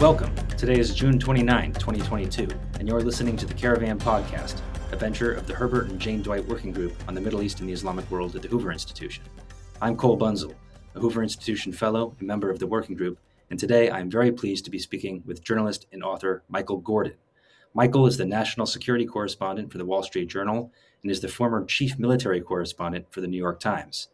Welcome. Today is June 29, 2022, and you're listening to the Caravan Podcast, a venture of the Herbert and Jane Dwight Working Group on the Middle East and the Islamic World at the Hoover Institution. I'm Cole Bunzel, a Hoover Institution Fellow and member of the Working Group, and today I am very pleased to be speaking with journalist and author Michael Gordon. Michael is the national security correspondent for the Wall Street Journal and is the former chief military correspondent for the New York Times.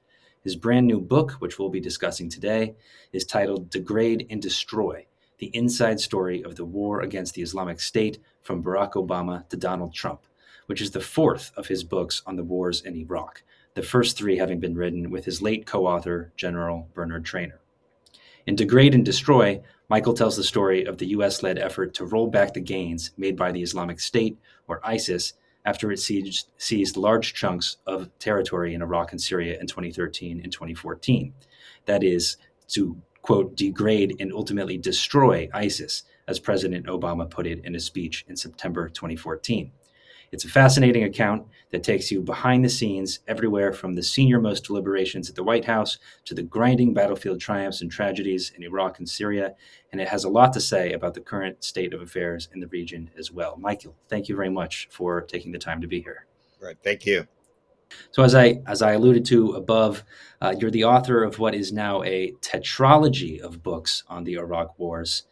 His brand new book, which we'll be discussing today, is titled Degrade and Destroy The Inside Story of the War Against the Islamic State from Barack Obama to Donald Trump, which is the fourth of his books on the wars in Iraq, the first three having been written with his late co author, General Bernard Trainor. In Degrade and Destroy, Michael tells the story of the US led effort to roll back the gains made by the Islamic State, or ISIS, after it seized, seized large chunks of territory in Iraq and Syria in 2013 and 2014. That is, to quote, degrade and ultimately destroy ISIS, as President Obama put it in a speech in September 2014. It's a fascinating account that takes you behind the scenes everywhere from the senior most deliberations at the White House to the grinding battlefield triumphs and tragedies in Iraq and Syria. And it has a lot to say about the current state of affairs in the region as well. Michael, thank you very much for taking the time to be here. Right. Thank you. So, as I as I alluded to above, uh, you're the author of what is now a tetralogy of books on the Iraq Wars.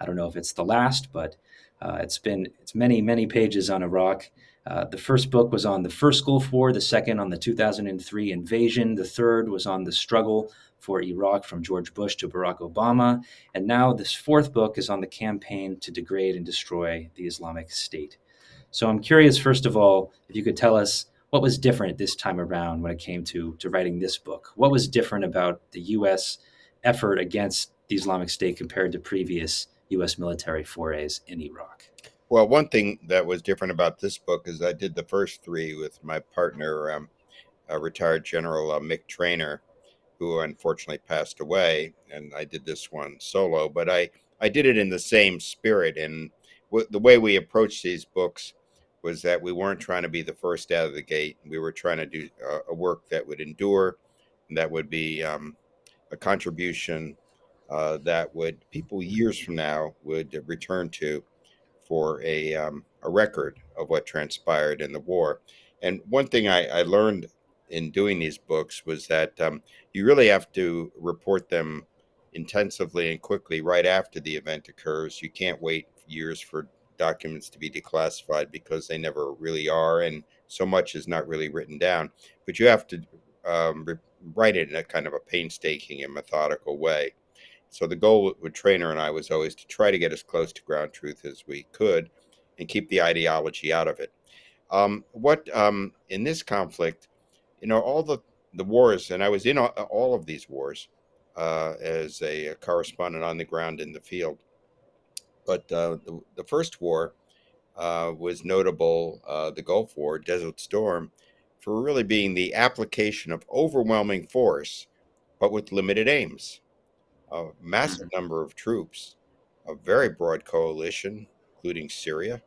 I don't know if it's the last, but uh, it's been it's many many pages on Iraq. Uh, the first book was on the first Gulf War, the second on the 2003 invasion, the third was on the struggle for Iraq from George Bush to Barack Obama, and now this fourth book is on the campaign to degrade and destroy the Islamic State. So I'm curious, first of all, if you could tell us what was different this time around when it came to to writing this book. What was different about the U.S. effort against the Islamic State compared to previous U.S. military forays in Iraq? Well, one thing that was different about this book is I did the first three with my partner, um, retired General uh, Mick Trainor, who unfortunately passed away, and I did this one solo. But I I did it in the same spirit, and w- the way we approach these books was that we weren't trying to be the first out of the gate. We were trying to do uh, a work that would endure, that would be um, a contribution uh, that would people years from now would return to for a um, a record of what transpired in the war. And one thing I, I learned in doing these books was that um, you really have to report them intensively and quickly right after the event occurs. You can't wait years for documents to be declassified because they never really are, and so much is not really written down. But you have to um, re- write it in a kind of a painstaking and methodical way. So the goal with Trainor and I was always to try to get as close to ground truth as we could and keep the ideology out of it. Um, what um, in this conflict, you know, all the the wars, and I was in all, all of these wars uh, as a, a, correspondent on the ground in the field. But uh, the, the, first war uh, was notable, uh, the Gulf War, Desert Storm, for really being the application of overwhelming force, but with limited aims a massive number of troops, a very broad coalition, including Syria,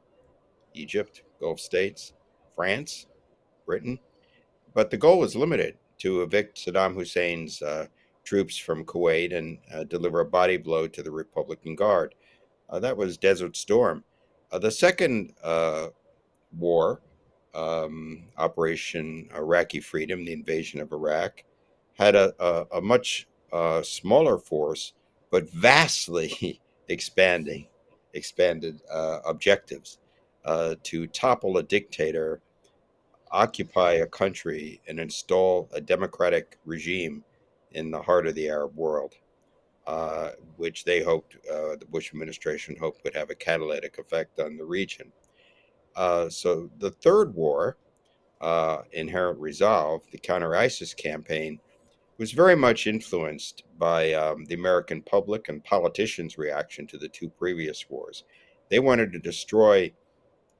Egypt, Gulf states, France, Britain. But the goal was limited to evict Saddam Hussein's uh, troops from Kuwait and uh, deliver a body blow to the Republican Guard. Uh, that was Desert Storm. Uh, the second uh, war, um, Operation Iraqi Freedom, the invasion of Iraq, had a, a, a much smaller force, but vastly expanding, expanded objectives to topple a dictator, occupy a country, and install a democratic regime in the heart of the Arab world, uh, which they hoped, uh, the Bush administration hoped would have a catalytic effect on the region. Uh, so the third war, Inherent Resolve, the counter ISIS campaign, was very much influenced by um, the American public and politicians' reaction to the two previous wars. They wanted to destroy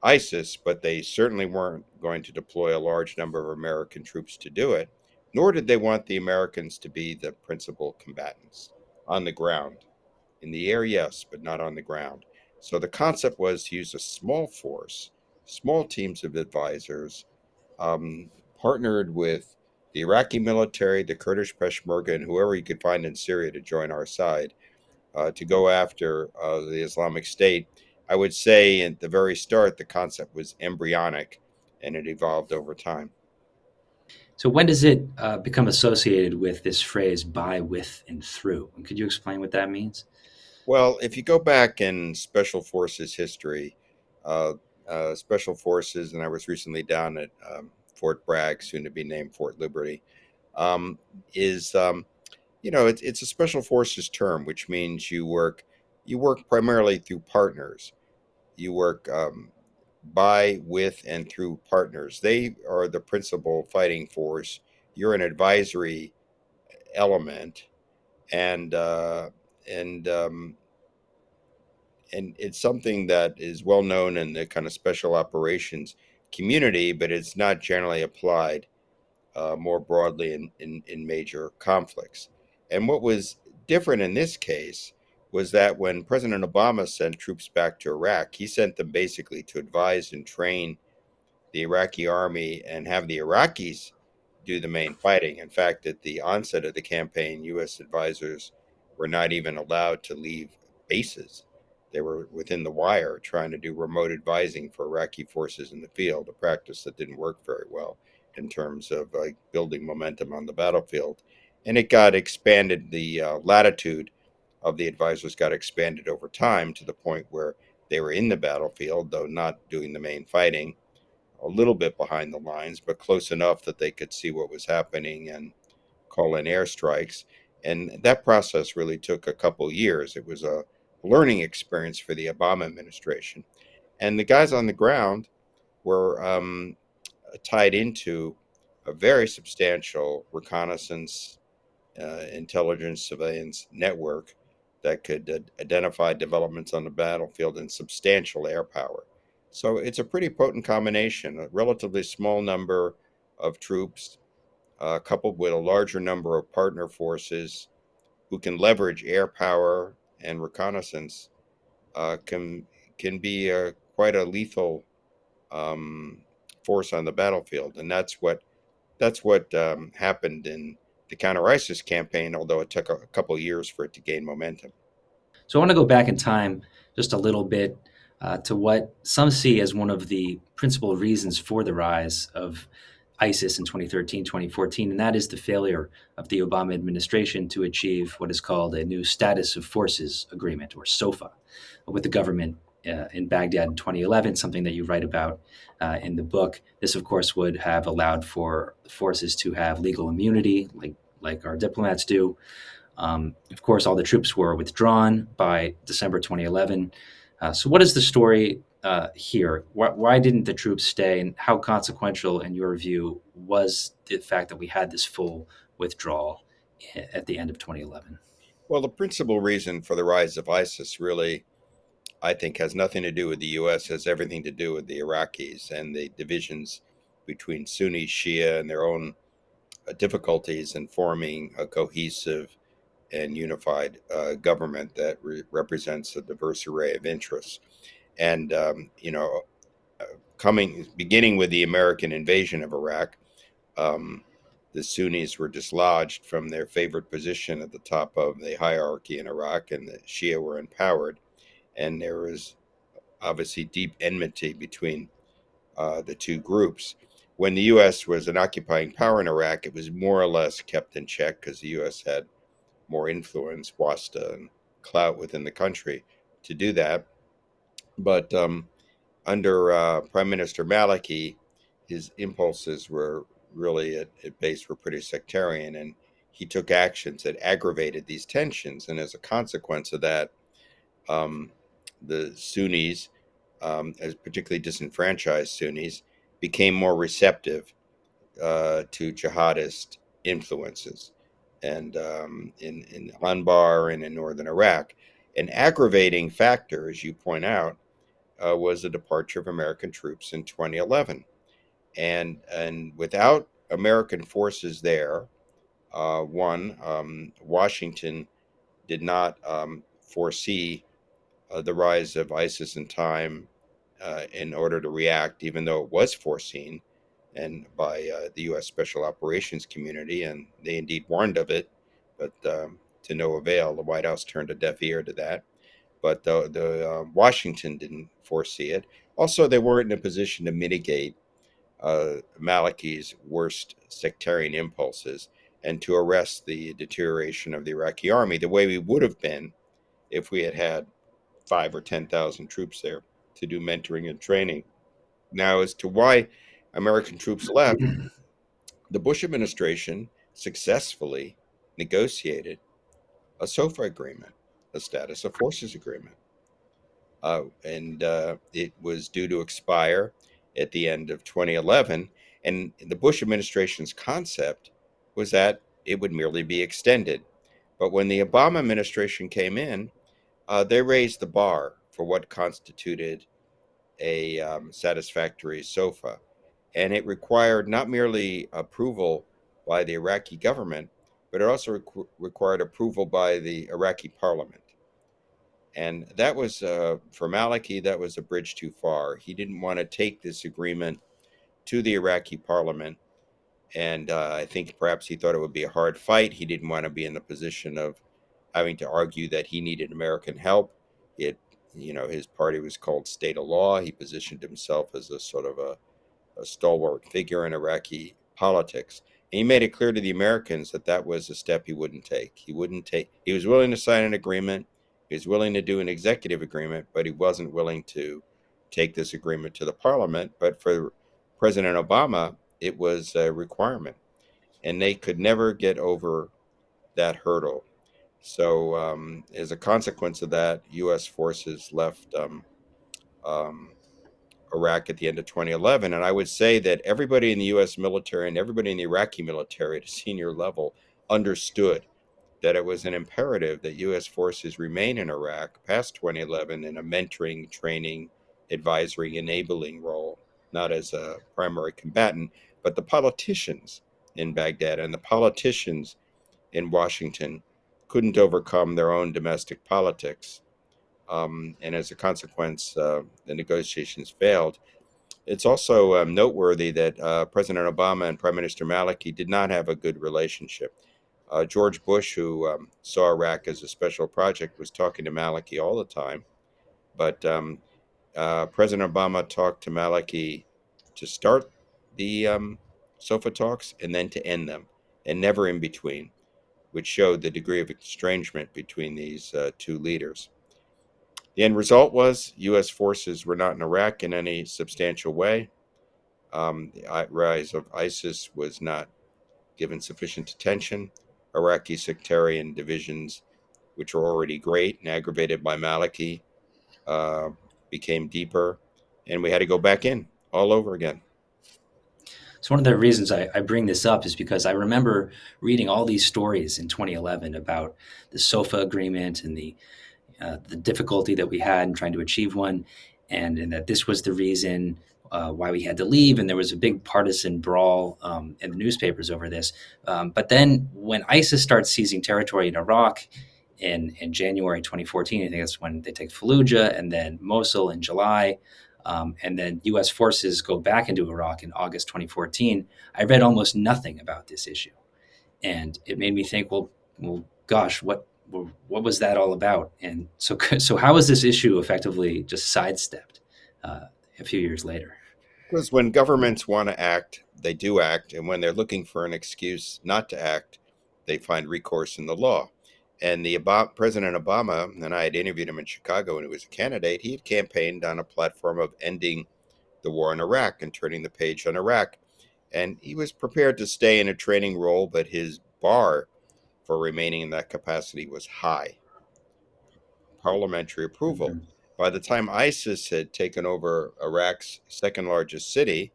ISIS, but they certainly weren't going to deploy a large number of American troops to do it, nor did they want the Americans to be the principal combatants on the ground. In the air, yes, but not on the ground. So the concept was to use a small force, small teams of advisors, um, partnered with the Iraqi military, the Kurdish Peshmerga, and whoever you could find in Syria to join our side uh, to go after uh, the Islamic State. I would say at the very start, the concept was embryonic and it evolved over time. So, when does it uh, become associated with this phrase by, with, and through? And could you explain what that means? Well, if you go back in Special Forces history, uh, uh, Special Forces, and I was recently down at um, Fort Bragg, soon to be named Fort Liberty, um, is um, you know it's, it's a Special Forces term, which means you work you work primarily through partners. You work um, by, with, and through partners. They are the principal fighting force. You're an advisory element, and uh, and um, and it's something that is well known in the kind of special operations community, but it's not generally applied uh, more broadly in, in, in major conflicts. And what was different in this case was that when President Obama sent troops back to Iraq, he sent them basically to advise and train the Iraqi army and have the Iraqis do the main fighting. In fact, at the onset of the campaign, U.S. advisors were not even allowed to leave bases. They were within the wire trying to do remote advising for Iraqi forces in the field, a practice that didn't work very well in terms of building momentum on the battlefield. And it got expanded the uh, latitude of the advisors got expanded over time to the point where they were in the battlefield, though not doing the main fighting, a little bit behind the lines, but close enough that they could see what was happening and call in airstrikes. And that process really took a couple years. It was a learning experience for the Obama administration. And the guys on the ground were um, tied into a very substantial reconnaissance, uh, intelligence, surveillance network that could uh, identify developments on the battlefield and substantial air power. So it's a pretty potent combination, a relatively small number of troops, uh, coupled with a larger number of partner forces who can leverage air power and reconnaissance, uh, can can be a, quite a lethal um, force on the battlefield, and that's what that's what um, happened in the counter ISIS campaign, although it took a, couple years for it to gain momentum. So I want to go back in time just a little bit uh, to what some see as one of the principal reasons for the rise of ISIS in 2013, 2014, and that is the failure of the Obama administration to achieve what is called a new Status of Forces Agreement, or SOFA, with the government uh, in Baghdad in 2011, something that you write about uh, in the book. This, of course, would have allowed for forces to have legal immunity, like like our diplomats do. Um, of course, all the troops were withdrawn by December 2011. Uh, so, what is the story uh, here? Why, why, didn't the troops stay, and how consequential, in your view, was the fact that we had this full withdrawal at the end of 2011? Well, the principal reason for the rise of ISIS really I think has nothing to do with the U.S. has everything to do with the Iraqis and the divisions between Sunni, Shia, and their own uh, difficulties in forming a cohesive and unified uh, government that re- represents a diverse array of interests. And um, you know, uh, coming beginning with the American invasion of Iraq, um, the Sunnis were dislodged from their favorite position at the top of the hierarchy in Iraq, and the Shia were empowered and there was obviously deep enmity between uh, the two groups. When the U.S. was an occupying power in Iraq, it was more or less kept in check because the U.S. had more influence, wasta, and clout within the country to do that. But um, under uh, Prime Minister Maliki, his impulses were really at, at base were pretty sectarian, and he took actions that aggravated these tensions. And as a consequence of that, um, the Sunnis, um, as particularly disenfranchised Sunnis, became more receptive uh, to jihadist influences, and um, in in Anbar and in northern Iraq, an aggravating factor, as you point out, uh, was the departure of American troops in 2011, and and without American forces there, uh, one um, Washington did not um, foresee uh, the rise of ISIS in time uh, in order to react, even though it was foreseen and by uh, the U.S. Special Operations community, and they indeed warned of it. But um, to no avail. The White House turned a deaf ear to that, but the, the uh, Washington didn't foresee it. Also, they weren't in a position to mitigate uh, Maliki's worst sectarian impulses and to arrest the deterioration of the Iraqi army the way we would have been if we had had five or 10,000 troops there to do mentoring and training. Now, as to why American troops left, the Bush administration successfully negotiated a SOFA agreement, a status of forces agreement. Uh, and uh, it was due to expire at the end of 2011. And the Bush administration's concept was that it would merely be extended. But when the Obama administration came in, uh, they raised the bar for what constituted a um, satisfactory SOFA. And it required not merely approval by the Iraqi government, but it also requ- required approval by the Iraqi parliament. And that was, uh, for Maliki, that was a bridge too far. He didn't want to take this agreement to the Iraqi parliament. And uh, I think perhaps he thought it would be a hard fight. He didn't want to be in the position of having to argue that he needed American help. It, you know, his party was called State of Law. He positioned himself as a sort of a, a stalwart figure in Iraqi politics. And he made it clear to the Americans that that was a step he wouldn't take. He wouldn't take. He was willing to sign an agreement. He was willing to do an executive agreement, but he wasn't willing to take this agreement to the parliament. But for President Obama, it was a requirement, and they could never get over that hurdle. So, um, as a consequence of that, U.S. forces left um, um, Iraq at the end of 2011. And I would say that everybody in the U.S. military and everybody in the Iraqi military at a senior level understood that it was an imperative that U.S. forces remain in Iraq past 2011 in a mentoring, training, advisory, enabling role, not as a primary combatant, but the politicians in Baghdad and the politicians in Washington couldn't overcome their own domestic politics. Um, and as a consequence, uh, the negotiations failed. It's also um, noteworthy that uh, President Obama and Prime Minister Maliki did not have a good relationship. Uh, George Bush, who um, saw Iraq as a special project, was talking to Maliki all the time. But um, uh, President Obama talked to Maliki to start the um, SOFA talks and then to end them, and never in between which showed the degree of estrangement between these uh, two leaders. The end result was U.S. forces were not in Iraq in any substantial way. Um, the rise of ISIS was not given sufficient attention. Iraqi sectarian divisions, which were already great and aggravated by Maliki, uh, became deeper, and we had to go back in all over again. So one of the reasons I, I, bring this up is because I remember reading all these stories in 2011 about the SOFA agreement and the uh, the difficulty that we had in trying to achieve one, and, and that this was the reason uh, why we had to leave, and there was a big partisan brawl um, in the newspapers over this. Um, but then when ISIS starts seizing territory in Iraq in in January 2014, I think that's when they take Fallujah and then Mosul in July. Um, and then U.S. forces go back into Iraq in August 2014. I read almost nothing about this issue, and it made me think, well, well, gosh, what what was that all about? And so, so how was this issue effectively just sidestepped uh, a few years later? Because when governments want to act, they do act, and when they're looking for an excuse not to act, they find recourse in the law. And the Obama, President Obama, and I had interviewed him in Chicago when he was a candidate, he had campaigned on a platform of ending the war in Iraq and turning the page on Iraq. And he was prepared to stay in a training role, but his bar for remaining in that capacity was high parliamentary approval. Mm-hmm. By the time ISIS had taken over Iraq's second largest city,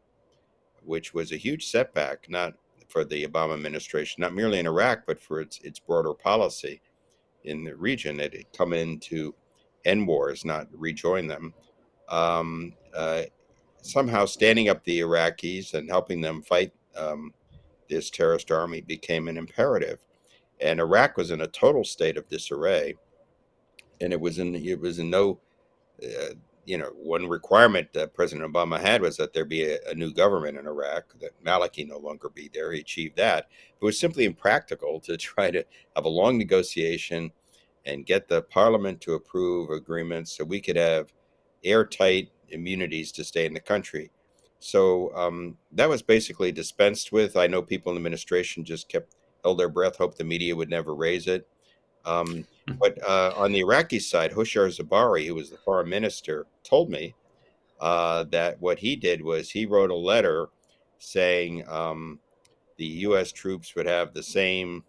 which was a huge setback, not for the Obama administration, not merely in Iraq, but for its, its broader policy, in the region that had come in to end wars, not rejoin them. Um, uh, somehow standing up the Iraqis and helping them fight um, this terrorist army became an imperative. And Iraq was in a total state of disarray, and it was in it was in no uh, you know, one requirement that President Obama had was that there be a, a, new government in Iraq, that Maliki no longer be there. He achieved that. It was simply impractical to try to have a long negotiation and get the parliament to approve agreements so we could have airtight immunities to stay in the country. So um, that was basically dispensed with. I know people in the administration just kept held their breath, hoped the media would never raise it. Um, hmm. but uh, on the Iraqi side, Hoshyar Zebari, who was the foreign minister, told me uh, that what he did was he wrote a letter saying um, the U.S. troops would have the same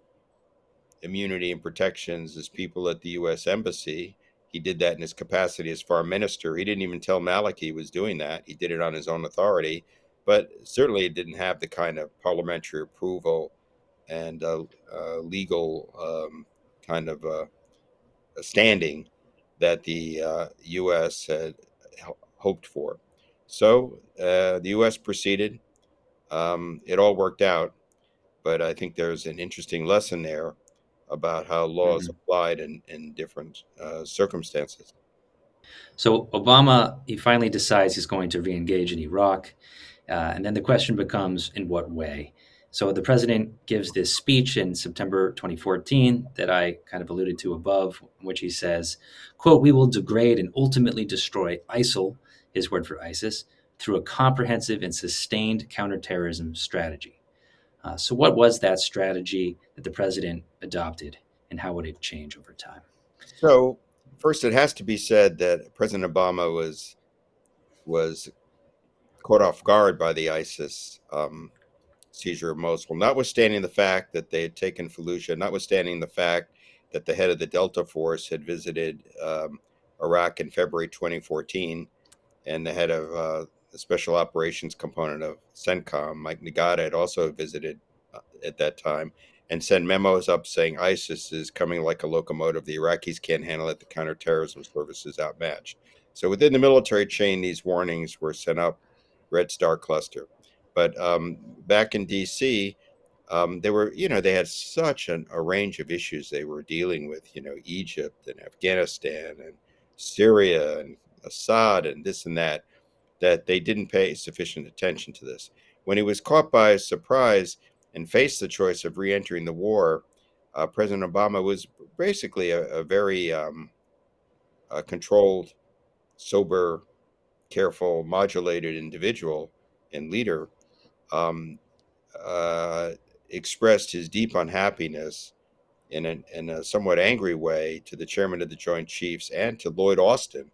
immunity and protections as people at the U.S. embassy. He did that in his capacity as foreign minister. He didn't even tell Maliki he was doing that. He did it on his own authority, but certainly it didn't have the kind of parliamentary approval and uh, uh, legal um, kind of uh, standing that the U.S. Uh, had hoped for. So uh, the U.S. proceeded. Um, it all worked out, but I think there's an interesting lesson there about how laws mm-hmm. applied in, in different uh, circumstances. So Obama, he finally decides he's going to re-engage in Iraq, uh, and then the question becomes, in what way? So the president gives this speech in September 2014 that I kind of alluded to above, in which he says, quote, we will degrade and ultimately destroy ISIL, his word for ISIS, through a comprehensive and sustained counterterrorism strategy. Uh, so what was that strategy that the president adopted and how would it change over time? So first it has to be said that President Obama was was caught off guard by the ISIS um, seizure of Mosul, notwithstanding the fact that they had taken Fallujah, notwithstanding the fact that the head of the Delta Force had visited um, Iraq in February 2014, and the head of uh, the Special Operations component of CENTCOM, Mike Nagata, had also visited uh, at that time and sent memos up saying ISIS is coming like a locomotive. The Iraqis can't handle it. The counterterrorism service is outmatched. So within the military chain, these warnings were sent up, Red Star Cluster. But um, back in D.C., um, they were, you know, they had such an, a range of issues they were dealing with, you know, Egypt and Afghanistan and Syria and Assad and this and that, that they didn't pay sufficient attention to this. When he was caught by surprise and faced the choice of re entering the war, uh, President Obama was basically a, a very um, a controlled, sober, careful, modulated individual and leader um, uh, expressed his deep unhappiness in a, in a somewhat angry way to the chairman of the Joint Chiefs and to Lloyd Austin,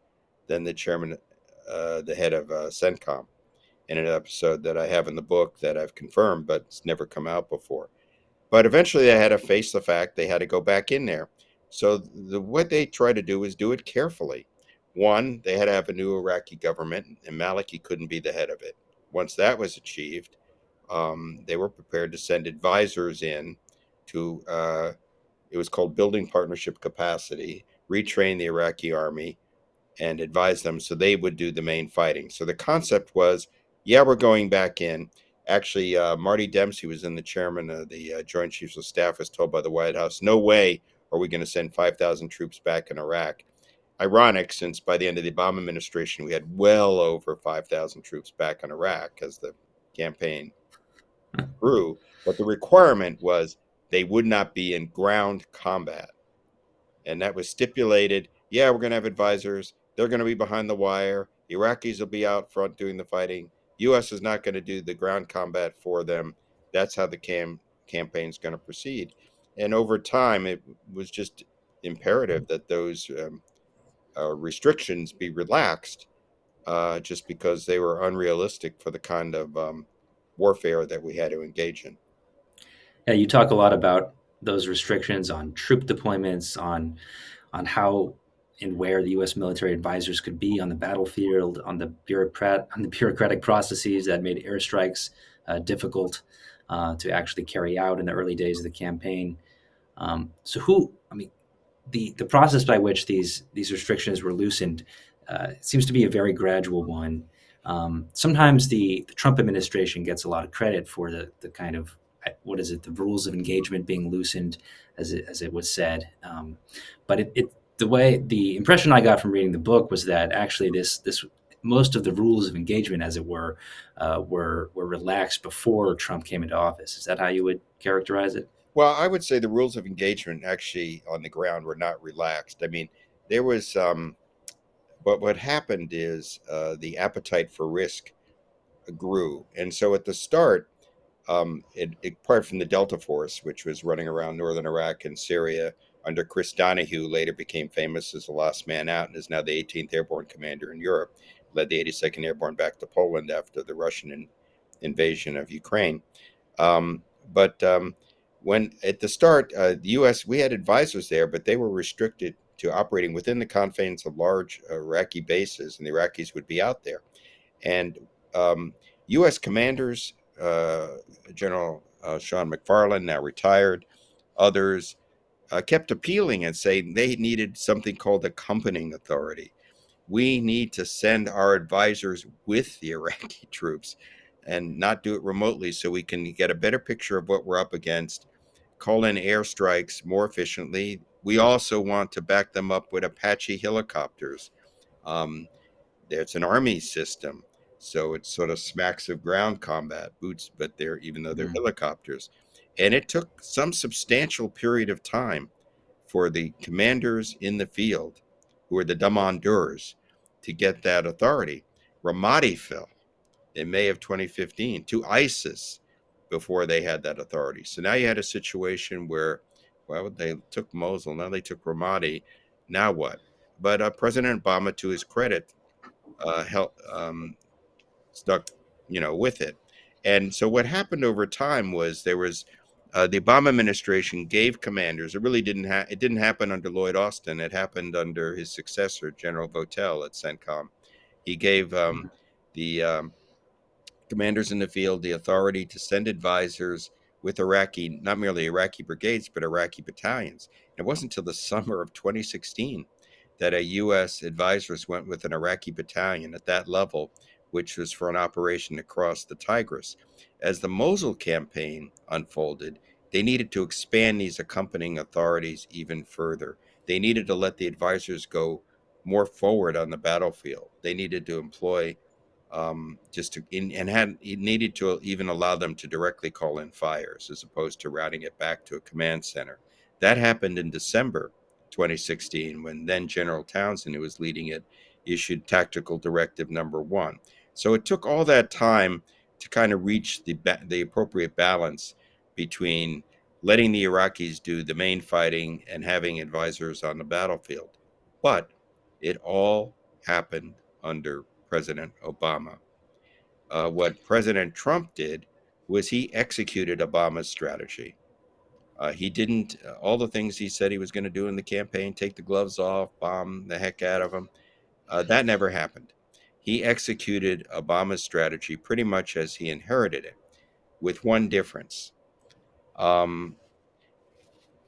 then the chairman, uh, the head of uh, CENTCOM, in an episode that I have in the book that I've confirmed, but it's never come out before. But eventually, they had to face the fact they had to go back in there. So the, what they try to do is do it carefully. One, they had to have a new Iraqi government, and Maliki couldn't be the head of it. Once that was achieved, um, they were prepared to send advisors in to, uh, it was called Building Partnership Capacity, retrain the Iraqi army, and advise them so they would do the main fighting. So the concept was, yeah, we're going back in. Actually, uh, Marty Dempsey was in the chairman of the uh, Joint Chiefs of Staff, was told by the White House, no way are we going to send 5,000 troops back in Iraq. Ironic, since by the end of the Obama administration, we had well over 5,000 troops back in Iraq as the campaign grew, but the requirement was they would not be in ground combat. And that was stipulated. Yeah, we're going to have advisors. They're going to be behind the wire. Iraqis will be out front doing the fighting. U.S. is not going to do the ground combat for them. That's how the cam campaign is going to proceed. And over time, it was just imperative that those um, uh, restrictions be relaxed, uh, just because they were unrealistic for the kind of um, warfare that we had to engage in. Yeah, you talk a lot about those restrictions on troop deployments, on on how and where the U.S. military advisors could be on the battlefield, on the bureaucrat on the bureaucratic processes that made airstrikes uh, difficult uh, to actually carry out in the early days of the campaign. Um, so, who? I mean, the the process by which these these restrictions were loosened uh, seems to be a very gradual one. Um, sometimes the, the, Trump administration gets a lot of credit for the, the kind of what is it the rules of engagement being loosened as it, as it was said um, but it, it, the way the impression I got from reading the book was that actually this this most of the rules of engagement, as it were, uh, were were relaxed before Trump came into office. Is that how you would characterize it? Well, I would say the rules of engagement actually on the ground were not relaxed. I mean, there was, um, but what happened is uh, the appetite for risk grew, and so at the start, um, it, it, apart from the Delta Force, which was running around northern Iraq and Syria under Chris Donahue, later became famous as the last man out and is now the 18th Airborne Commander in Europe, led the 82nd Airborne back to Poland after the Russian in, invasion of Ukraine. Um, but um, when at the start, uh, the U.S. we had advisors there, but they were restricted to operating within the confines of large Iraqi bases, and the Iraqis would be out there. And um, U.S. commanders, uh, General uh, Sean MacFarland, now retired, others uh, kept appealing and saying they needed something called accompanying authority. We need to send our advisors with the Iraqi troops and not do it remotely so we can get a better picture of what we're up against call in airstrikes more efficiently. We also want to back them up with Apache helicopters. Um, it's an army system, so it sort of smacks of ground combat boots, but they're even though they're mm. helicopters. And it took some substantial period of time for the commanders in the field, who are the demandeurs, to get that authority. Ramadi fell in May of 2015 to ISIS before they had that authority. So now you had a situation where, they took Mosul, now they took Ramadi. Now what? But uh, President Obama, to his credit, uh, helped, um, stuck, you know, with it. And so what happened over time was there was uh, the Obama administration gave commanders. It really didn't. Ha- it didn't happen under Lloyd Austin. It happened under his successor, General Votel at CENTCOM. He gave um, mm-hmm. the um, commanders in the field the authority to send advisors with Iraqi, not merely Iraqi brigades, but Iraqi battalions. It wasn't until the summer of 2016 that a U.S. advisors went with an Iraqi battalion at that level, which was for an operation across the Tigris. As the Mosul campaign unfolded, they needed to expand these accompanying authorities even further. They needed to let the advisors go more forward on the battlefield. They needed to employ um, just to in, and had it needed to even allow them to directly call in fires as opposed to routing it back to a command center. That happened in December 2016 when then General Townsend, who was leading it, issued Tactical Directive Number One. So it took all that time to kind of reach the the appropriate balance between letting the Iraqis do the main fighting and having advisors on the battlefield. But it all happened under President Obama. Uh, what President Trump did was he executed Obama's strategy. Uh, he didn't, uh, all the things he said he was going to do in the campaign, take the gloves off, bomb the heck out of them, uh, that never happened. He executed Obama's strategy pretty much as he inherited it, with one difference. Um,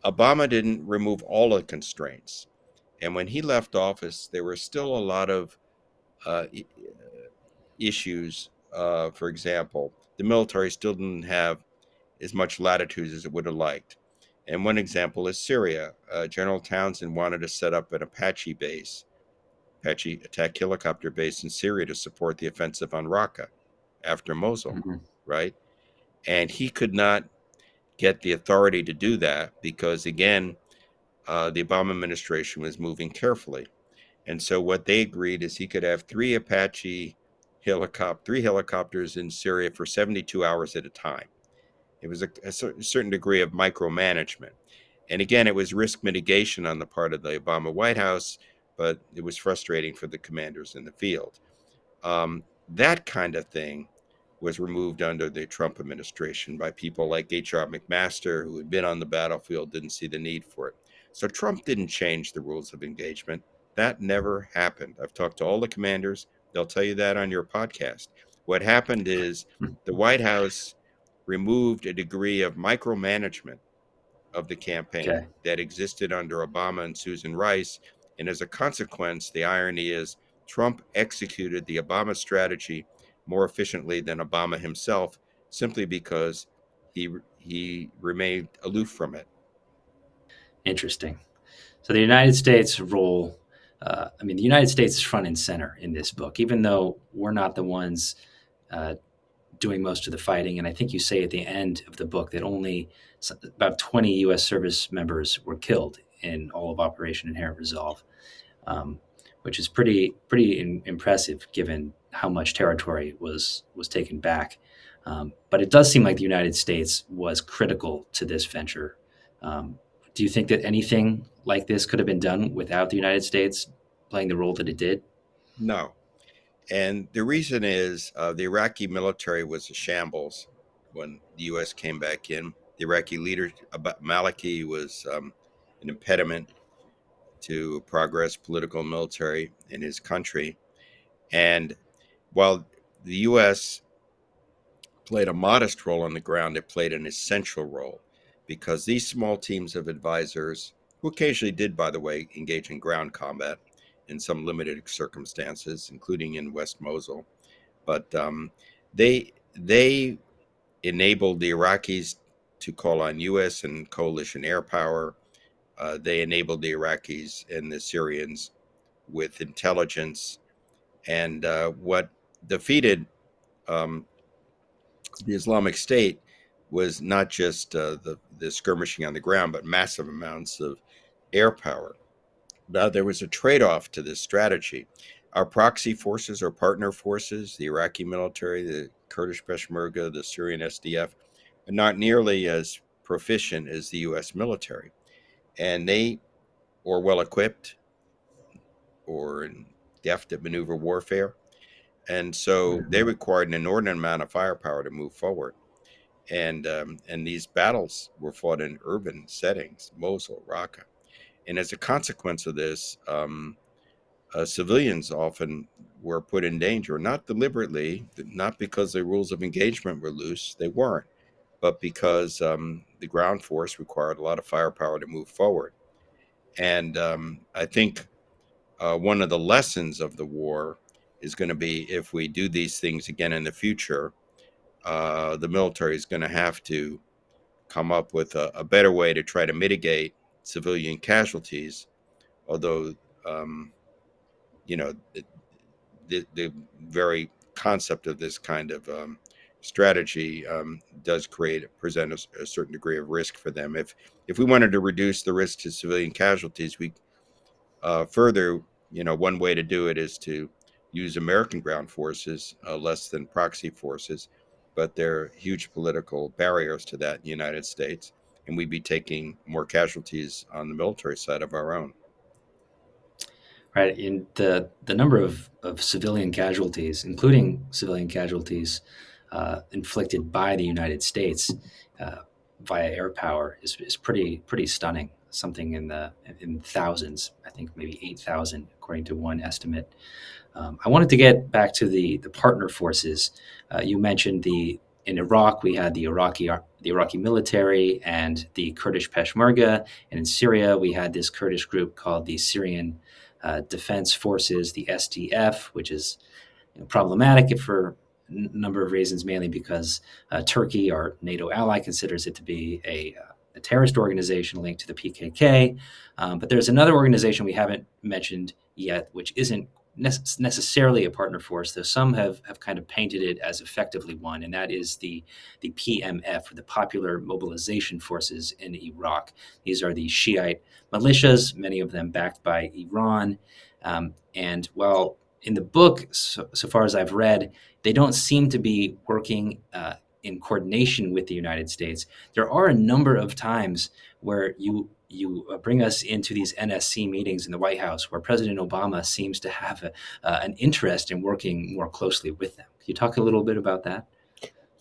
Obama didn't remove all the constraints. And when he left office, there were still a lot of uh, issues. Uh, for example, the military still didn't have as much latitude as it would have liked. And one example is Syria. Uh, General Townsend wanted to set up an Apache base, Apache attack helicopter base in Syria to support the offensive on Raqqa after Mosul, mm-hmm. right? And he could not get the authority to do that because, again, uh, the Obama administration was moving carefully. And so what they agreed is he could have three Apache helicopter, three helicopters in Syria for 72 hours at a time. It was a, a certain degree of micromanagement. And again, it was risk mitigation on the part of the Obama White House, but it was frustrating for the commanders in the field. Um, that kind of thing was removed under the Trump administration by people like H.R. McMaster, who had been on the battlefield, didn't see the need for it. So Trump didn't change the rules of engagement. That never happened. I've talked to all the commanders. They'll tell you that on your podcast. What happened is hmm. the White House removed a degree of micromanagement of the campaign okay. that existed under Obama and Susan Rice. And as a consequence, the irony is Trump executed the Obama strategy more efficiently than Obama himself, simply because he he remained aloof from it. Interesting. So the United States role, uh, I mean, the United States is front and center in this book, even though we're not the ones uh, doing most of the fighting. And I think you say at the end of the book that only about 20 U.S. service members were killed in all of Operation Inherent Resolve, um, which is pretty pretty in, impressive given how much territory was was taken back. Um, but it does seem like the United States was critical to this venture. Um, do you think that anything like this could have been done without the United States playing the role that it did? No. And the reason is uh, the Iraqi military was a shambles when the U.S. came back in. The Iraqi leader, Maliki, was um, an impediment to progress, political and military, in his country. And while the U.S. played a modest role on the ground, it played an essential role because these small teams of advisors, who occasionally did, by the way, engage in ground combat in some limited circumstances, including in West Mosul, but um, they they enabled the Iraqis to call on U.S. and coalition air power. Uh, they enabled the Iraqis and the Syrians with intelligence, and uh, what defeated um, the Islamic State was not just uh, the, the skirmishing on the ground, but massive amounts of air power. Now, there was a trade off to this strategy. Our proxy forces, our partner forces, the Iraqi military, the Kurdish Peshmerga, the Syrian SDF, are not nearly as proficient as the U.S. military. And they or well equipped or deft at maneuver warfare. And so they mm-hmm. required an inordinate amount of firepower to move forward and um, and these battles were fought in urban settings, Mosul, Raqqa, and as a consequence of this, um, uh, civilians often were put in danger, not deliberately, not because the rules of engagement were loose, they weren't, but because um, the ground force required a lot of firepower to move forward. And um, I think uh, one of the lessons of the war is going to be if we do these things again in the future, uh, the military is going to have to come up with a, a, better way to try to mitigate civilian casualties. Although, um, you know, the, the, very concept of this kind of um, strategy um, does create present a, a, certain degree of risk for them. If if we wanted to reduce the risk to civilian casualties, we uh, further, you know, one way to do it is to use American ground forces uh, less than proxy forces but there are huge political barriers to that in the United States, and we'd be taking more casualties on the military side of our own. Right, in the the number of, of civilian casualties, including civilian casualties uh, inflicted by the United States uh, via air power, is, is pretty pretty stunning. Something in the in thousands, I think maybe eight thousand, according to one estimate. Um, I wanted to get back to the the partner forces. Uh, you mentioned the in Iraq we had the Iraqi the Iraqi military and the Kurdish Peshmerga, and in Syria we had this Kurdish group called the Syrian uh, Defense Forces, the SDF, which is you know, problematic for a number of reasons, mainly because uh, Turkey, our NATO ally, considers it to be a, uh, a terrorist organization linked to the PKK. Um, but there's another organization we haven't mentioned yet, which isn't necessarily a partner force, though some have, have kind of painted it as effectively one, and that is the, the PMF, or the Popular Mobilization Forces in Iraq. These are the Shiite militias, many of them backed by Iran. Um, and while in the book, so, so, far as I've read, they don't seem to be working uh, in coordination with the United States, there are a number of times where you you uh, bring us into these NSC meetings in the White House where President Obama seems to have a, uh, an interest in working more closely with them. Can you talk a little bit about that?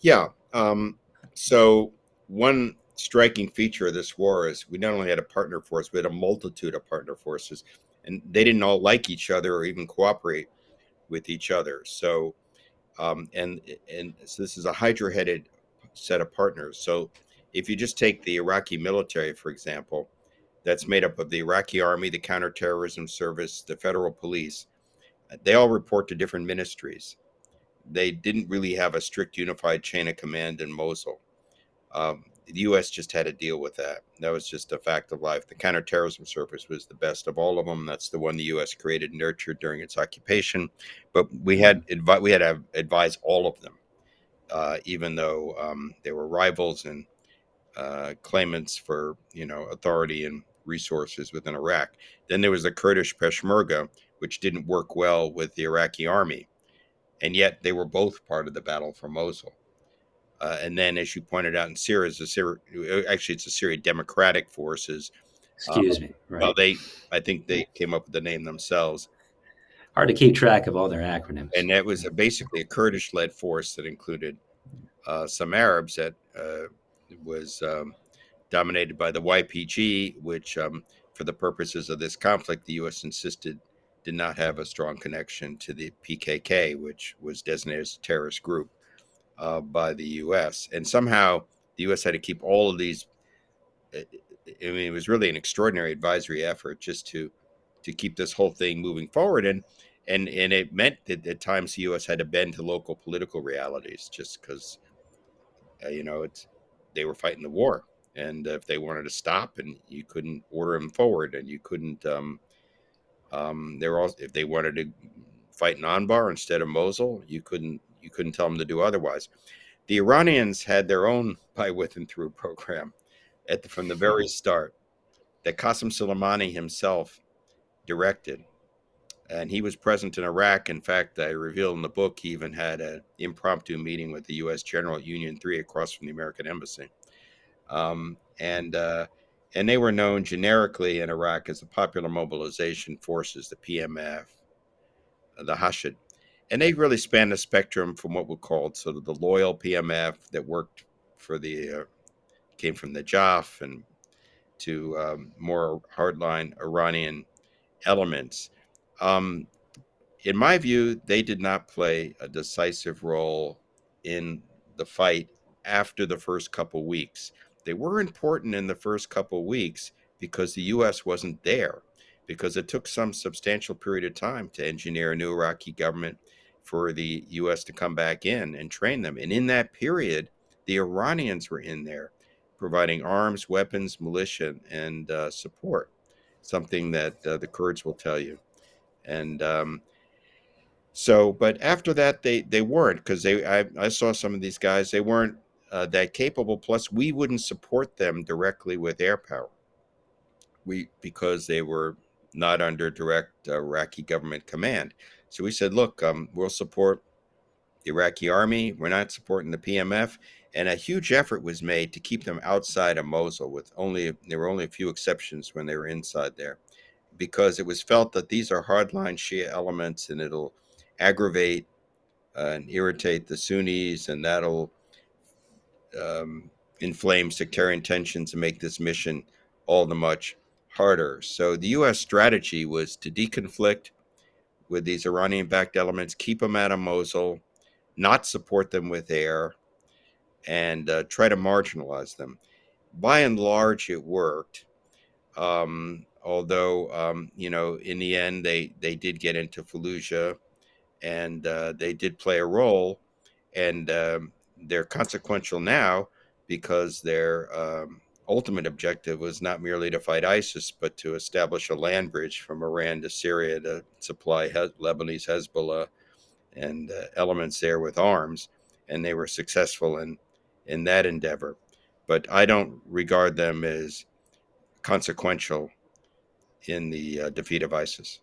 Yeah. Um, so, one striking feature of this war is we not only had a partner force, we had a multitude of partner forces, and they didn't all like each other or even cooperate with each other. So, um, and and so this is a hydra-headed set of partners. So, if you just take the Iraqi military, for example, that's made up of the Iraqi army, the counterterrorism service, the federal police. They all report to different ministries. They didn't really have a strict unified chain of command in Mosul. Um, the U.S. just had to deal with that. That was just a fact of life. The counterterrorism service was the best of all of them. That's the one the U.S. created and nurtured during its occupation. But we had advi- we had to advise all of them, uh, even though um, they were rivals and uh, claimants for you know authority and resources within Iraq. Then there was the Kurdish Peshmerga, which didn't work well with the Iraqi army, and yet they were both part of the battle for Mosul. Uh, and then, as you pointed out in Syria, is a Syria, actually it's a Syria Democratic Forces. Excuse me. Right. Well, they, I think they came up with the name themselves. Hard to keep track of all their acronyms. And that was a, basically a Kurdish-led force that included uh, some Arabs that uh, was um, dominated by the YPG, which, um, for the purposes of this conflict, the U.S. insisted did not have a strong connection to the PKK, which was designated as a terrorist group uh, by the U.S. And somehow the U.S. had to keep all of these. I mean, it was really an extraordinary advisory effort just to to keep this whole thing moving forward, and and and it meant that at times the U.S. had to bend to local political realities, just because uh, you know it's they were fighting the war, and if they wanted to stop, and you couldn't order them forward, and you couldn't. Um, um, they were all if they wanted to fight in Anbar instead of Mosul, you couldn't you couldn't tell them to do otherwise. The Iranians had their own by with and through program at the, from the very start that Qasem Soleimani himself directed. And he was present in Iraq. In fact, I reveal in the book he even had an impromptu meeting with the U.S. General at Union 3 across from the American Embassy. Um, and uh, and they were known generically in Iraq as the Popular Mobilization Forces, the PMF, the Hashid and they really spanned the spectrum from what we called sort of the loyal PMF that worked for the uh, came from the Najaf and to um, more hardline Iranian elements. Um, in my view, they did not play a decisive role in the fight after the first couple weeks. They were important in the first couple weeks because the U.S. wasn't there, because it took some substantial period of time to engineer a new Iraqi government for the U.S. to come back in and train them. And in that period, the Iranians were in there providing arms, weapons, militia, and uh, support, something that uh, the Kurds will tell you. And um, so, but after that, they, they weren't because they I, I saw some of these guys, they weren't uh, that capable. Plus, we wouldn't support them directly with air power. We because they were not under direct uh, Iraqi government command. So we said, look, um, we'll support the Iraqi army. We're not supporting the PMF. And a huge effort was made to keep them outside of Mosul. With only there were only a few exceptions when they were inside there, because it was felt that these are hardline Shia elements, and it'll aggravate uh, and irritate the Sunnis, and that'll um, inflame sectarian tensions and make this mission all the much harder. So the U.S. strategy was to deconflict with these Iranian backed elements, keep them out of Mosul, not support them with air, and uh, try to marginalize them. By and large, it worked. Um, although, um, you know, in the end, they, they did get into Fallujah and uh, they did play a role. And um, they're consequential now because they're um, ultimate objective was not merely to fight ISIS, but to establish a land bridge from Iran to Syria to supply Lebanese Hezbollah and uh, elements there with arms. And they were successful in, in that endeavor. But I don't regard them as consequential in the uh, defeat of ISIS.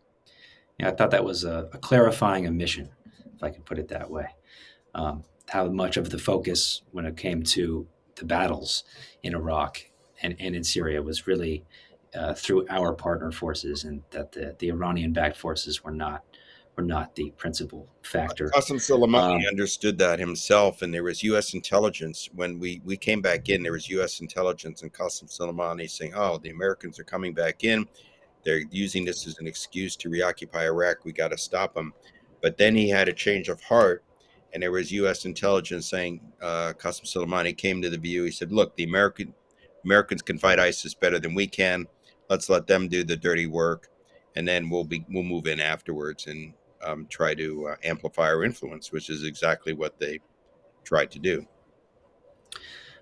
Yeah, I thought that was a, a clarifying omission, if I could put it that way. Um, how much of the focus when it came to the battles in Iraq and, and in Syria was really uh, through our partner forces, and that the, the Iranian-backed forces were not were not the principal factor. Qasem Soleimani um, understood that himself, and there was U.S. intelligence when we we came back in. There was U.S. intelligence and Qasem Soleimani saying, "Oh, the Americans are coming back in. They're using this as an excuse to reoccupy Iraq. We got to stop them." But then he had a change of heart and there was U.S. intelligence saying uh, Qasem Soleimani came to the view. He said, "Look, the American Americans can fight ISIS better than we can. Let's let them do the dirty work, and then we'll be we'll move in afterwards and um, try to uh, amplify our influence, which is exactly what they tried to do."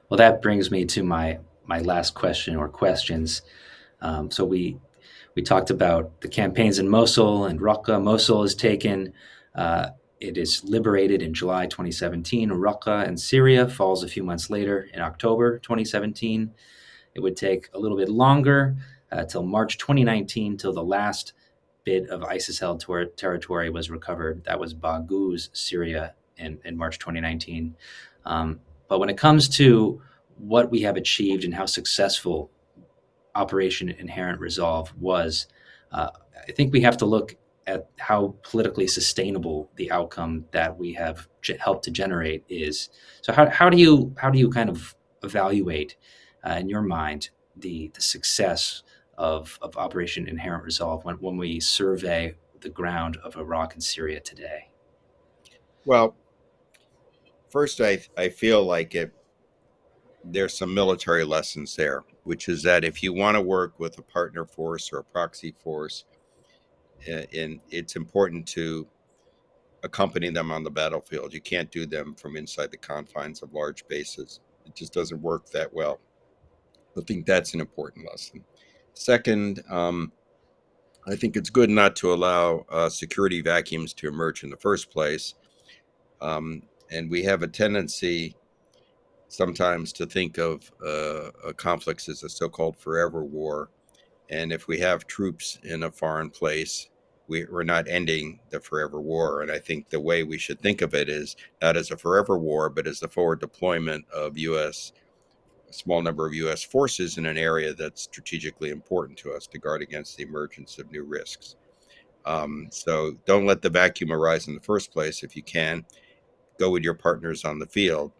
Well, that brings me to my my last question or questions. Um, so we we talked about the campaigns in Mosul and Raqqa. Mosul is taken. Uh, it is liberated in July 2017. Raqqa in Syria falls a few months later in October 2017. It would take a little bit longer uh, till March 2019 till the last bit of ISIS held ter- territory was recovered. That was Baghouz, Syria, in, in March 2019. Um, but when it comes to what we have achieved and how successful Operation Inherent Resolve was, uh, I think we have to look at how politically sustainable the outcome that we have helped to generate is. So how, how do you how do you kind of evaluate uh, in your mind the the success of, of Operation Inherent Resolve when, when we survey the ground of Iraq and Syria today? Well, first, I, I feel like it. There's some military lessons there, which is that if you want to work with a partner force or a proxy force, and it's important to accompany them on the battlefield. You can't do them from inside the confines of large bases. It just doesn't work that well. I think that's an important lesson. Second, um, I think it's good not to allow uh, security vacuums to emerge in the first place. Um, and we have a tendency sometimes to think of uh, conflicts as a so called forever war. And if we have troops in a foreign place, we, are not ending the forever war. And I think the way we should think of it is not as a forever war, but as the forward deployment of U.S a small number of U.S. forces in an area that's strategically important to us to guard against the emergence of new risks. Um, so don't let the vacuum arise in the first place. If you can, go with your partners on the field.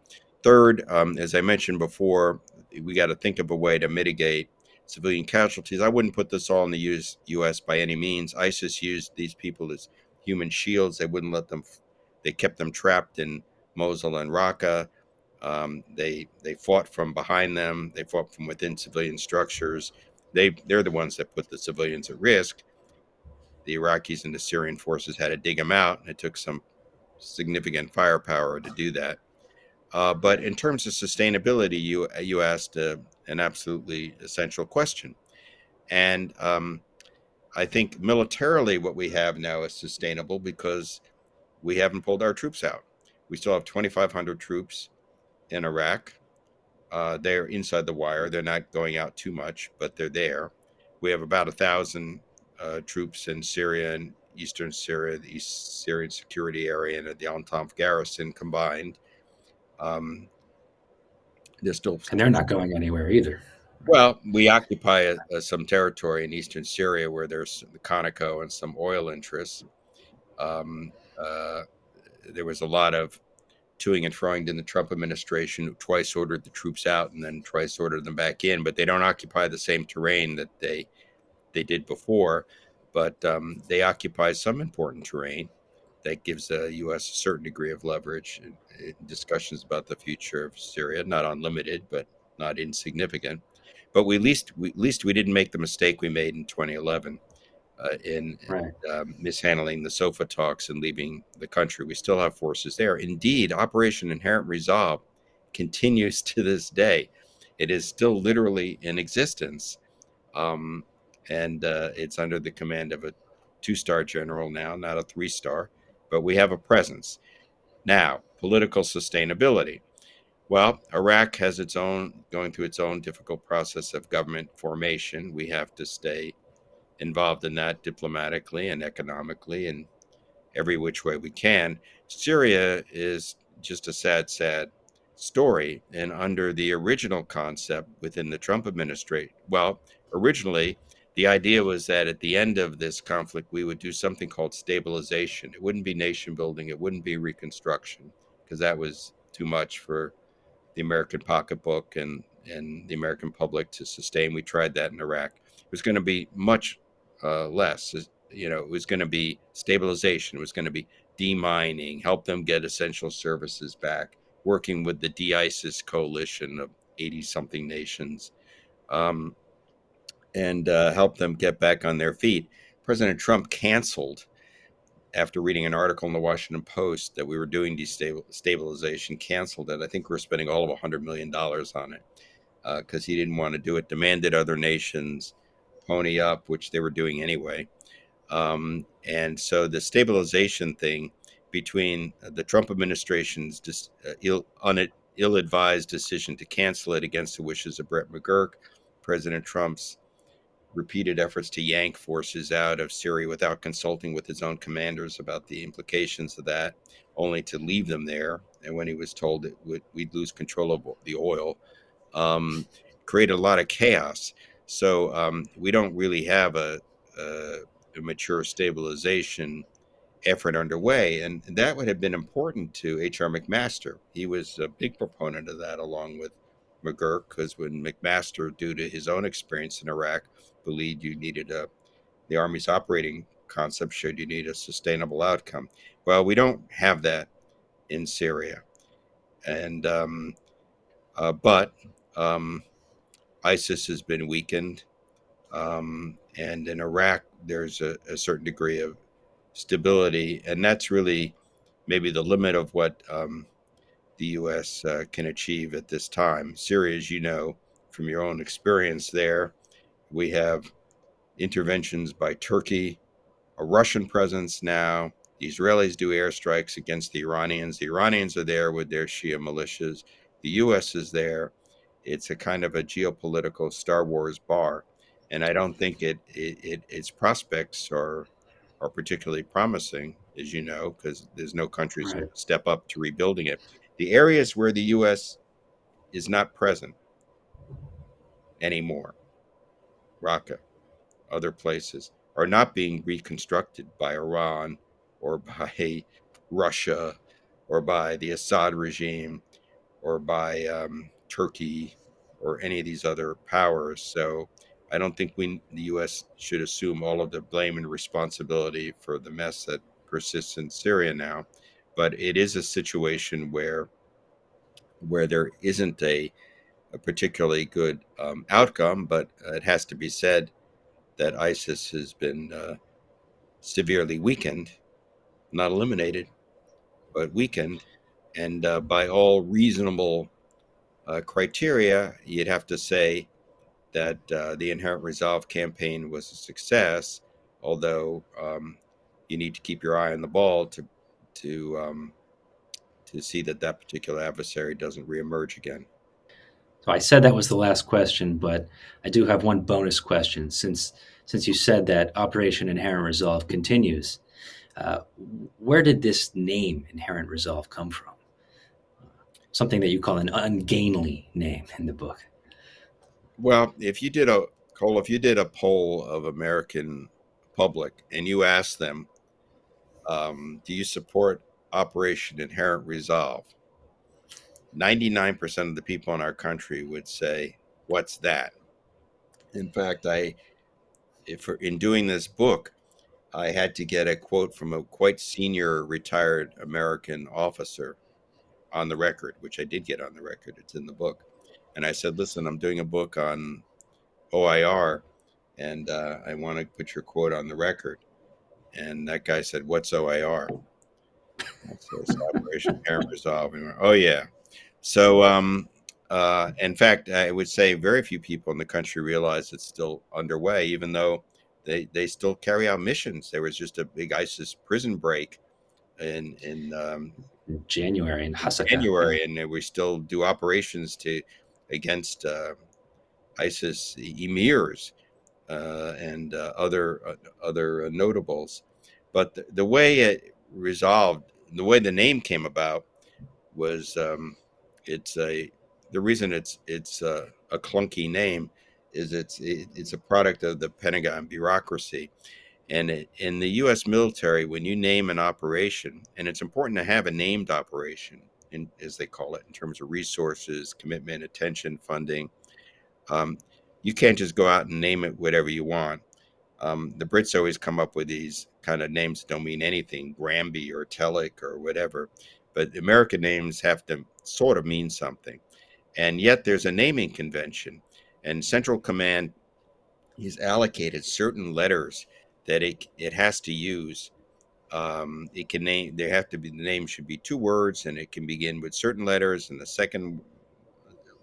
Third, um, as I mentioned before, we got to think of a way to mitigate civilian casualties. I wouldn't put this all in the US, U.S. by any means. ISIS used these people as human shields. They wouldn't let them. They kept them trapped in Mosul and Raqqa. Um, they they fought from behind them. They fought from within civilian structures. They they're the ones that put the civilians at risk. The Iraqis and the Syrian forces had to dig them out, and it took some significant firepower to do that. Uh, but in terms of sustainability, you you asked uh, an absolutely essential question, and um, I think militarily what we have now is sustainable because we haven't pulled our troops out. We still have 2,500 troops in Iraq. Uh, they're inside the wire. They're not going out too much, but they're there. We have about a thousand uh, troops in Syria and eastern Syria, the East Syrian security area, and the Al garrison combined. Um, they're still and they're not going anywhere either. Well, we occupy a, a, some territory in eastern Syria where there's the Conoco and some oil interests. Um, uh, there was a lot of toing and froing in the Trump administration, twice ordered the troops out and then twice ordered them back in, but they don't occupy the same terrain that they they did before. But um, they occupy some important terrain that gives the U.S. a certain degree of leverage in, in discussions about the future of Syria. Not unlimited, but not insignificant. But we at least we, at least we didn't make the mistake we made in 2011 uh, in, right. um, mishandling the SOFA talks and leaving the country. We still have forces there. Indeed, Operation Inherent Resolve continues to this day. It is still literally in existence. Um, and uh, it's under the command of a two star general now, not a three star, but we have a presence. Now, political sustainability. Well, Iraq has its own, going through its own difficult process of government formation. We have to stay involved in that diplomatically and economically and every which way we can. Syria is just a sad, sad story. And under the original concept within the Trump administration, well, originally, the idea was that at the end of this conflict, we would do something called stabilization. It wouldn't be nation building, it wouldn't be reconstruction, because that was too much for the American pocketbook and, and the American public to sustain. We tried that in Iraq. It was going to be much uh, less. You know, it was going to be stabilization. It was going to be demining, help them get essential services back, working with the de-ISIS coalition of 80 something nations, um, and uh, help them get back on their feet. President Trump canceled after reading an article in the Washington Post that we were doing destabilization, canceled it. I think we are spending all of $100 million on it because uh, he didn't want to do it, demanded other nations pony up, which they were doing anyway. Um, and so the stabilization thing between the Trump administration's dis, uh, Ill, un, ill-advised decision to cancel it against the wishes of Brett McGurk, President Trump's repeated efforts to yank forces out of Syria without consulting with his own commanders about the implications of that, only to leave them there. And when he was told that we'd lose control of the oil, um, created a lot of chaos. So um, we don't really have a, a, a, mature stabilization effort underway. And that would have been important to H.R. McMaster. He was a big proponent of that, along with McGurk, because when McMaster, due to his own experience in Iraq, believed you needed a the Army's operating concept showed you need a sustainable outcome. Well, we don't have that in Syria, and um, uh, but um, ISIS has been weakened, um, and in Iraq there's a, a, certain degree of stability, and that's really maybe the limit of what um, the U.S. Uh, can achieve at this time. Syria, as you know from your own experience there, we have interventions by Turkey, a Russian presence now. The Israelis do airstrikes against the Iranians. The Iranians are there with their Shia militias. The U.S. is there. It's a kind of a geopolitical Star Wars bar, and I don't think it, it, it its prospects are are particularly promising, as you know, because there's no countries right. that step up to rebuilding it. The areas where the U.S. is not present anymore Raqqa, other places, are not being reconstructed by Iran or by Russia or by the Assad regime or by um, Turkey or any of these other powers. So I don't think we, the U.S., should assume all of the blame and responsibility for the mess that persists in Syria now. But it is a situation where where there isn't a a particularly good um, outcome, but it has to be said that ISIS has been uh, severely weakened, not eliminated, but weakened. And uh, by all reasonable uh, criteria, you'd have to say that uh, the Inherent Resolve campaign was a success, although um, you need to keep your eye on the ball to to um, to see that that particular adversary doesn't reemerge again. So I said that was the last question, but I do have one bonus question since since you said that Operation Inherent Resolve continues. Uh, where did this name Inherent Resolve come from? Something that you call an ungainly name in the book. Well, if you did a Cole, if you did a poll of American public and you asked them, um, "Do you support Operation Inherent Resolve?" 99% of the people in our country would say, What's that? In fact, I, in doing this book, I had to get a quote from a quite senior retired American officer on the record, which I did get on the record. It's in the book. And I said, Listen, I'm doing a book on OIR, and uh, I want to put your quote on the record. And that guy said, What's OIR? So Operation Inherent Resolve. And went, oh, yeah. So, um, uh, in fact, I would say very few people in the country realize it's still underway, even though they, they still carry out missions. There was just a big ISIS prison break in in um, January in Hasaka. January, and we still do operations to against uh, ISIS emirs uh, and uh, other uh, other notables. But the, the, way it resolved, the way the name came about, was um, it's a the reason it's it's a, a clunky name is it's it, it's a product of the Pentagon bureaucracy. And it, in the U.S. military, when you name an operation, and it's important to have a named operation, in, as they call it, in terms of resources, commitment, attention, funding, um, you can't just go out and name it whatever you want. Um, the Brits always come up with these kind of names that don't mean anything, Granby or Telic or whatever but American names have to sort of mean something. And yet there's a naming convention, and Central Command is allocated certain letters that it, it has to use Um, it can name. They have to be. The name should be two words, and it can begin with certain letters, and the second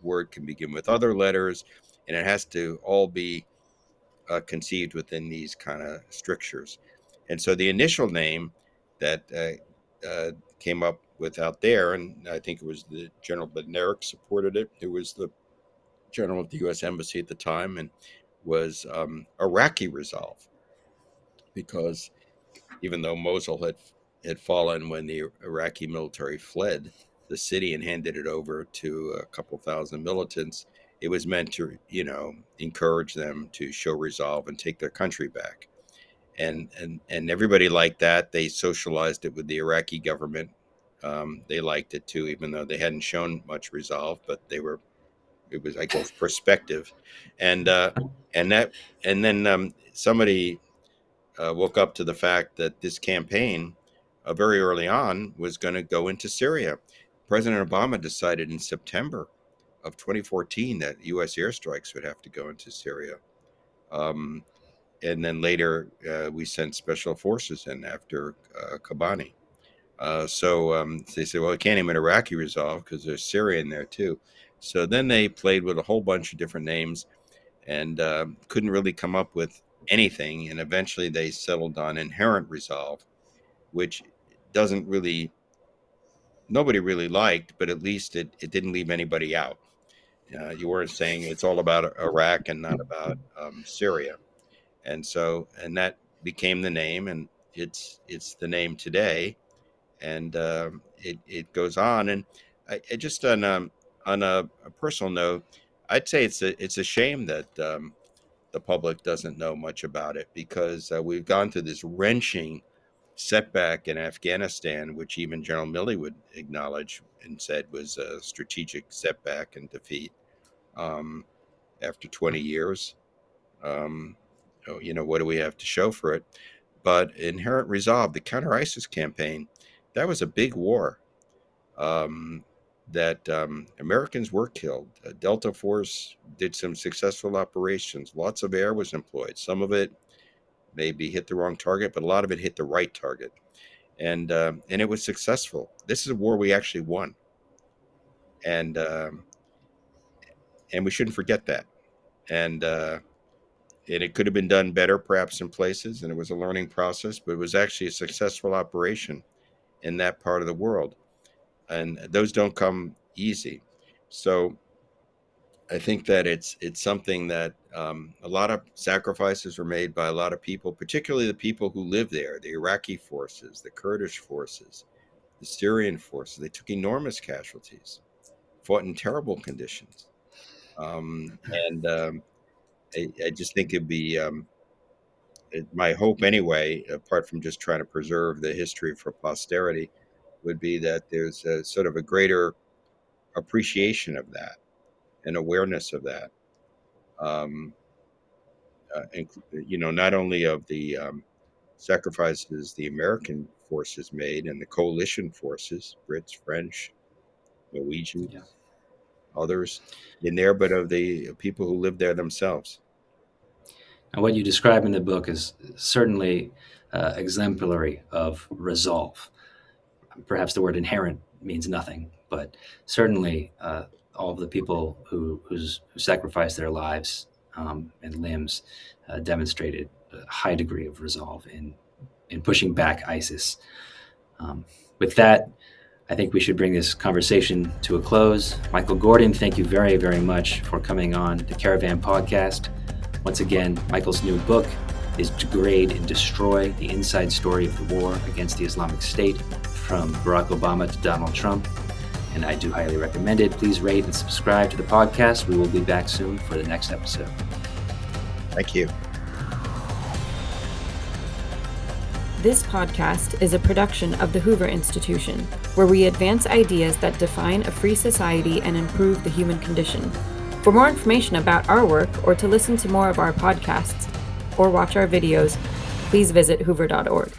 word can begin with other letters, and it has to all be uh, conceived within these kind of strictures. And so the initial name that uh, uh, came up with out there, and I think it was the General Bednarek supported it, who was the general of the U.S. Embassy at the time, and was um, Iraqi Resolve, because even though Mosul had had fallen when the Iraqi military fled the city and handed it over to a couple thousand militants, it was meant to, you know, encourage them to show resolve and take their country back. And and and everybody liked that. They socialized it with the Iraqi government. Um, they liked it too, even though they hadn't shown much resolve, but they were. It was, I guess, perspective, and uh, and that, and then um, somebody uh, woke up to the fact that this campaign, uh, very early on, was going to go into Syria. President Obama decided in September of 2014 that U.S. airstrikes would have to go into Syria. Um, and then later, uh, we sent special forces in after uh, Kobani. Uh, so um, they said, well, we can't even Iraqi resolve because there's Syria in there too. So then they played with a whole bunch of different names and uh, couldn't really come up with anything. And eventually they settled on inherent resolve, which doesn't really, nobody really liked, but at least it, it didn't leave anybody out. Uh, you weren't saying it's all about Iraq and not about um, Syria, and so and that became the name, and it's it's the name today, and um, it it goes on. And I, I just on um, on a, a, personal note, I'd say it's a it's a shame that um, the public doesn't know much about it because uh, we've gone through this wrenching setback in Afghanistan, which even General Milley would acknowledge and said was a strategic setback and defeat um, after 20 years. Um, you know, what do we have to show for it? But Inherent Resolve, the counter ISIS campaign, that was a big war um, that um, Americans were killed. Uh, Delta Force did some successful operations. Lots of air was employed. Some of it maybe hit the wrong target, but a lot of it hit the right target. And, uh, and it was successful. This is a war we actually won. And, um, and we shouldn't forget that. And, uh, and it could have been done better perhaps in places and it was a learning process but it was actually a successful operation in that part of the world and those don't come easy. So I think that it's it's something that um, a lot of sacrifices were made by a lot of people, particularly the people who live there, the Iraqi forces, the Kurdish forces, the Syrian forces. They took enormous casualties, fought in terrible conditions, um, and um, I, I, just think it'd be um, it, my hope anyway, apart from just trying to preserve the history for posterity would be that there's a, sort of a greater appreciation of that and awareness of that. Um, uh, and, you know, not only of the um, sacrifices the American forces made and the coalition forces, Brits, French, Norwegians, yeah. others in there, but of the people who lived there themselves. And what you describe in the book is certainly uh, exemplary of resolve perhaps the word inherent means nothing, but certainly uh, all of the people who, who sacrificed their lives um, and limbs uh, demonstrated a high degree of resolve in, in pushing back ISIS. Um, with that, I think we should bring this conversation to a close. Michael Gordon, thank you very, very much for coming on the Caravan podcast. Once again, Michael's new book is Degrade and Destroy the Inside Story of the War Against the Islamic State from Barack Obama to Donald Trump. And I do highly recommend it. Please rate and subscribe to the podcast. We will be back soon for the next episode. Thank you. This podcast is a production of the Hoover Institution, where we advance ideas that define a free society and improve the human condition. For more information about our work or to listen to more of our podcasts or watch our videos, please visit hoover.org.